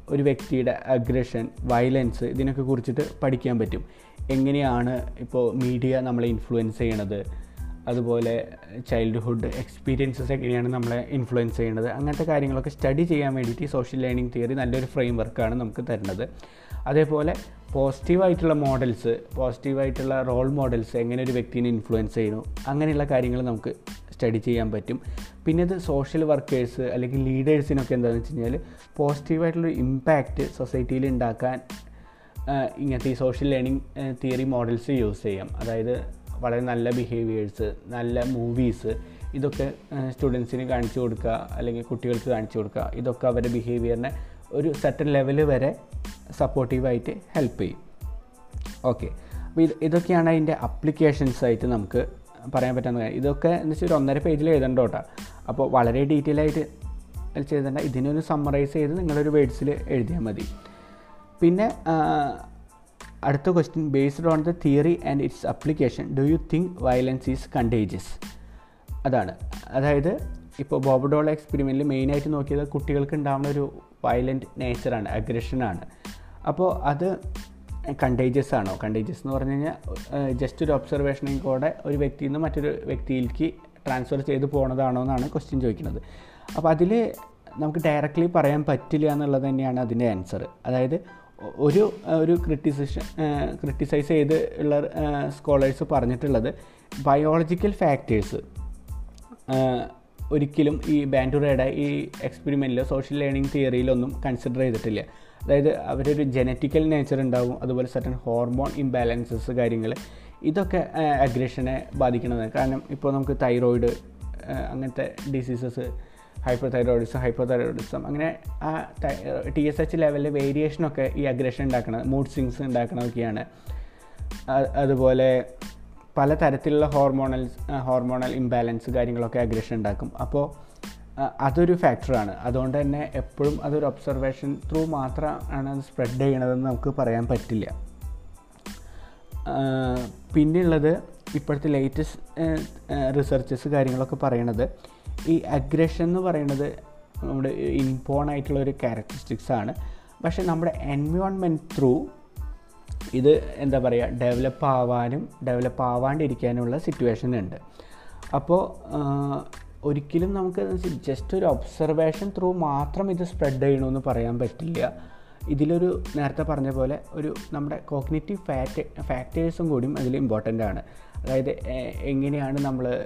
ഒരു വ്യക്തിയുടെ അഗ്രഷൻ വയലൻസ് ഇതിനൊക്കെ കുറിച്ചിട്ട് പഠിക്കാൻ പറ്റും. എങ്ങനെയാണ് ഇപ്പോൾ മീഡിയ നമ്മളെ ഇൻഫ്ലുവൻസ് ചെയ്യണത്? അതുപോലെ ചൈൽഡ്ഹുഡ് എക്സ്പീരിയൻസസ് എങ്ങനെയാണ് നമ്മളെ ഇൻഫ്ലുവൻസ് ചെയ്യുന്നത്. അങ്ങനത്തെ കാര്യങ്ങളൊക്കെ സ്റ്റഡി ചെയ്യാൻ വേണ്ടിയിട്ട് സോഷ്യൽ ലേണിംഗ് തിയറി നല്ലൊരു ഫ്രെയിം വർക്കാണ് നമുക്ക് തരുന്നത്. അതേപോലെ പോസിറ്റീവായിട്ടുള്ള മോഡൽസ് പോസിറ്റീവായിട്ടുള്ള റോൾ മോഡൽസ് എങ്ങനെ ഒരു വ്യക്തിനെ ഇൻഫ്ലുവൻസ് ചെയ്യുന്നു അങ്ങനെയുള്ള കാര്യങ്ങൾ നമുക്ക് സ്റ്റഡി ചെയ്യാൻ പറ്റും. പിന്നെ ഇത് സോഷ്യൽ വർക്കേഴ്സ് അല്ലെങ്കിൽ ലീഡേഴ്സിനൊക്കെ എന്താണെന്ന് വെച്ച് കഴിഞ്ഞാൽ പോസിറ്റീവായിട്ടുള്ളൊരു ഇമ്പാക്റ്റ് സൊസൈറ്റിയിൽ ഉണ്ടാക്കാൻ ഇങ്ങനത്തെ ഈ social learning theory models use ചെയ്യാം. അതായത് വളരെ നല്ല ബിഹേവിയേഴ്സ് നല്ല മൂവീസ് ഇതൊക്കെ സ്റ്റുഡൻസിന് കാണിച്ചു കൊടുക്കുക അല്ലെങ്കിൽ കുട്ടികൾക്ക് കാണിച്ചു കൊടുക്കുക ഇതൊക്കെ അവരുടെ ബിഹേവിയറിനെ ഒരു സെറ്റൻ ലെവൽ വരെ സപ്പോർട്ടീവായിട്ട് ഹെൽപ്പ് ചെയ്യും. ഓക്കെ അപ്പോൾ ഇത് ഇതൊക്കെയാണ് അതിന്റെ അപ്ലിക്കേഷൻസ് ആയിട്ട് നമുക്ക് പറയാൻ പറ്റുന്ന കാര്യം ഇതൊക്കെ എന്ന് വെച്ചാൽ ഒരു ഒന്നര പേജിൽ എഴുതണ്ട കേട്ടോ അപ്പോൾ വളരെ ഡീറ്റെയിൽ ആയിട്ട് ചെയ്തേണ്ട. ഇതിനൊരു സമ്മറൈസ് ചെയ്ത് നിങ്ങളൊരു വേഡ്സിൽ എഴുതിയാൽ മതി. പിന്നെ അടുത്ത question based on the theory and its application do you think violence is contagious അതാണ്. അതായത് ഇപ്പോൾ ബോബഡോള എക്സ്പെരിമെന്റിൽ മെയിനായിട്ട് നോക്കിയത് കുട്ടികൾക്ക് ഉണ്ടാകുന്ന ഒരു വയലന്റ് നേച്ചറാണ് അഗ്രഷനാണ് അപ്പോൾ അത് കണ്ടേജിയസ് ആണോ? കണ്ടേജിയസ് എന്ന് പറഞ്ഞു കഴിഞ്ഞാൽ ജസ്റ്റ് ഒരു ഒബ്സർവേഷനിൽ കൂടെ ഒരു വ്യക്തിയിൽ നിന്ന് മറ്റൊരു വ്യക്തിയിലേക്ക് ട്രാൻസ്ഫർ ചെയ്ത് പോണതാണോ എന്നാണ് ക്വസ്റ്റ്യൻ ചോദിക്കുന്നത്. അപ്പോൾ അതിൽ നമുക്ക് ഡയറക്റ്റ്ലി പറയാൻ പറ്റില്ല എന്നുള്ളത് തന്നെയാണ് അതിന്റെ ആൻസർ അതായത് ഒരു ഒരു ക്രിറ്റിസിഷൻ ക്രിറ്റിസൈസ് ചെയ്ത് ഉള്ള സ്കോളേഴ്സ് പറഞ്ഞിട്ടുള്ളത് ബയോളജിക്കൽ ഫാക്ടേഴ്സ് ഒരിക്കലും ഈ ബാൻഡുറയുടെ ഈ എക്സ്പെരിമെന്റിലോ സോഷ്യൽ ലേണിംഗ് തിയറിയിലൊന്നും കൺസിഡർ ചെയ്തിട്ടില്ല. അതായത് അവരൊരു ജനറ്റിക്കൽ നേച്ചർ ഉണ്ടാവും അതുപോലെ സർട്ടൻ ഹോർമോൺ ഇംബാലൻസസ് കാര്യങ്ങൾ ഇതൊക്കെ അഗ്രഷനെ ബാധിക്കുന്നതാണ് കാരണം ഇപ്പോൾ നമുക്ക് തൈറോയിഡ് അങ്ങനത്തെ ഡിസീസസ് ഹൈപ്പർ തൈറോയിഡിസം തൈറോയിഡിസം അങ്ങനെ ആ ടി എസ് എച്ച് ലെവലിൽ വേരിയേഷനൊക്കെ ഈ അഗ്രഷൻ ഉണ്ടാക്കുന്നത് മൂഡ് സ്വിങ്സ് ഉണ്ടാക്കണതൊക്കെയാണ് അതുപോലെ പല തരത്തിലുള്ള ഹോർമോണൽ ഹോർമോണൽ ഇംബാലൻസ് കാര്യങ്ങളൊക്കെ അഗ്രഷൻ ഉണ്ടാക്കും അപ്പോൾ അതൊരു ഫാക്ടറാണ് അതുകൊണ്ട് തന്നെ എപ്പോഴും അതൊരു ഒബ്സർവേഷൻ ത്രൂ മാത്രമാണ് അത് സ്പ്രെഡ് ചെയ്യണതെന്ന് നമുക്ക് പറയാൻ പറ്റില്ല. പിന്നെയുള്ളത് ഇപ്പോഴത്തെ ലേറ്റസ്റ്റ് റിസർച്ചസ് കാര്യങ്ങളൊക്കെ പറയണത് ഈ അഗ്രഷൻ എന്ന് പറയുന്നത് നമ്മുടെ ഇൻപോൺ ആയിട്ടുള്ള ഒരു ക്യാരക്ടറിസ്റ്റിക്സ് ആണ്. പക്ഷേ നമ്മുടെ എൻവയോൺമെന്റ് ത്രൂ ഇത് എന്താ പറയുക ഡെവലപ്പ് ആവാനും ഡെവലപ്പ് ആവാണ്ടിരിക്കാനുമുള്ള സിറ്റുവേഷൻ ഉണ്ട്. അപ്പോൾ ഒരിക്കലും നമുക്ക് ജസ്റ്റ് ഒരു ഒബ്സർവേഷൻ ത്രൂ മാത്രം ഇത് സ്പ്രെഡ് ചെയ്യണമെന്ന് പറയാൻ പറ്റില്ല. ഇതിലൊരു നേരത്തെ പറഞ്ഞ പോലെ ഒരു നമ്മുടെ കോഗ്നേറ്റീവ് ഫാക്ട് ഫാക്ടേഴ്സും കൂടിയും അതിൽ ഇമ്പോർട്ടന്റ് ആണ്. അതായത് എങ്ങനെയാണ് നമ്മൾ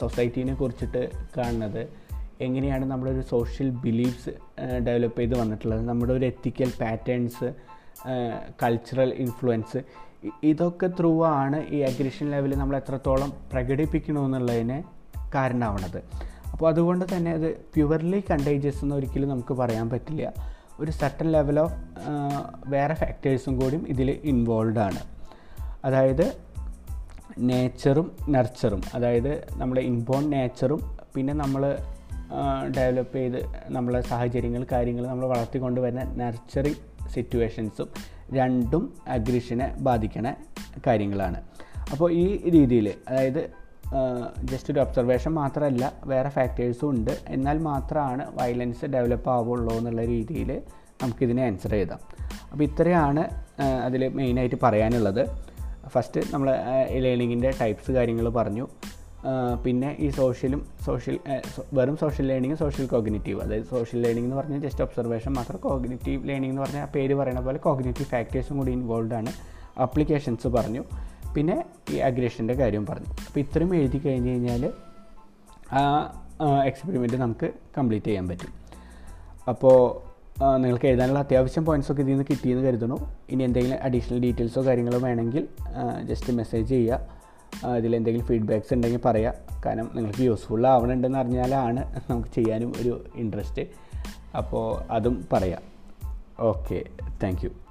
സൊസൈറ്റീനെ കുറിച്ചിട്ട് കാണുന്നത്? എങ്ങനെയാണ് നമ്മളൊരു സോഷ്യൽ ബിലീഫ്സ് ഡെവലപ്പ് ചെയ്ത് വന്നിട്ടുള്ളത്? നമ്മുടെ ഒരു എത്തിക്കൽ പാറ്റേൺസ് കൾച്ചറൽ ഇൻഫ്ലുവൻസ് ഇതൊക്കെ ത്രൂ ആണ് ഈ അഗ്രഷൻ ലെവലിൽ നമ്മൾ എത്രത്തോളം പ്രകടിപ്പിക്കണമെന്നുള്ളതിന് കാരണമാവണത്. അപ്പോൾ അതുകൊണ്ട് തന്നെ അത് പ്യുവർലി കണ്ടേജിയസ് എന്ന് ഒരിക്കലും നമുക്ക് പറയാൻ പറ്റില്ല. ഒരു സർട്ടൻ ലെവൽ ഓഫ് വേറെ ഫാക്ടേഴ്സും കൂടിയും ഇതിൽ ഇൻവോൾവ് ആണ്. അതായത് നേച്ചറും നർച്ചറും അതായത് നമ്മുടെ ഇൻബോൺ നേച്ചറും പിന്നെ നമ്മൾ ഡെവലപ്പ് ചെയ്ത് നമ്മളെ സാഹചര്യങ്ങൾ കാര്യങ്ങൾ നമ്മൾ വളർത്തിക്കൊണ്ട് വരുന്ന നർച്ചറിങ് സിറ്റുവേഷൻസും രണ്ടും അഗ്രിഷനെ ബാധിക്കണ കാര്യങ്ങളാണ്. അപ്പോൾ ഈ രീതിയിൽ അതായത് ജസ്റ്റ് ഒരു ഒബ്സർവേഷൻ മാത്രമല്ല വേറെ ഫാക്ടേഴ്സും ഉണ്ട്. എന്നാൽ മാത്രമാണ് വയലൻസ് ഡെവലപ്പ് ആവുള്ളൂ എന്നുള്ള രീതിയിൽ നമുക്കിതിനെ ആൻസർ ചെയ്താം അപ്പോൾ ഇത്രയാണ് അതിൽ മെയിനായിട്ട് പറയാനുള്ളത്. ഫസ്റ്റ് നമ്മൾ ലേണിങ്ങിന്റെ ടൈപ്സ് കാര്യങ്ങൾ പറഞ്ഞു. പിന്നെ ഈ സോഷ്യലും സോഷ്യൽ വെറും സോഷ്യൽ ലേണിംഗ് സോഷ്യൽ കോഗ്നേറ്റീവ് അതായത് സോഷ്യൽ ലേണിംഗ് എന്ന് പറഞ്ഞാൽ ജസ്റ്റ് ഒബ്സർവേഷൻ മാത്രം. കോഗ്നേറ്റീവ് ലേണിംഗ് എന്ന് പറഞ്ഞാൽ പേര് പറയുന്ന പോലെ കോഗ്നേറ്റീവ് ഫാക്ടേഴ്സും കൂടി ഇൻവോൾവ് ആണ്. അപ്ലിക്കേഷൻസ് പറഞ്ഞു. പിന്നെ ഈ അഗ്രേഷന്റെ കാര്യം പറഞ്ഞു. അപ്പോൾ ഇത്രയും എഴുതി കഴിഞ്ഞ് കഴിഞ്ഞാൽ ആ എക്സ്പെരിമെന്റ് നമുക്ക് കംപ്ലീറ്റ് ചെയ്യാൻ പറ്റും. അപ്പോൾ നിങ്ങൾക്ക് എഴുതാനുള്ള അത്യാവശ്യം പോയിൻസൊക്കെ ഇതിൽ നിന്ന് കിട്ടിയെന്ന് കരുതുന്നു. ഇനി എന്തെങ്കിലും അഡീഷണൽ ഡീറ്റെയിൽസോ കാര്യങ്ങളോ വേണമെങ്കിൽ ജസ്റ്റ് മെസ്സേജ് ചെയ്യുക. ഇതിൽ എന്തെങ്കിലും ഫീഡ്ബാക്ക്സ് ഉണ്ടെങ്കിൽ പറയാം. കാരണം നിങ്ങൾക്ക് യൂസ്ഫുൾ ആവണുണ്ടെന്ന് അറിഞ്ഞാലാണ് നമുക്ക് ചെയ്യാനും ഒരു ഇൻട്രസ്റ്റ് അപ്പോൾ അതും പറയാം. Okay thank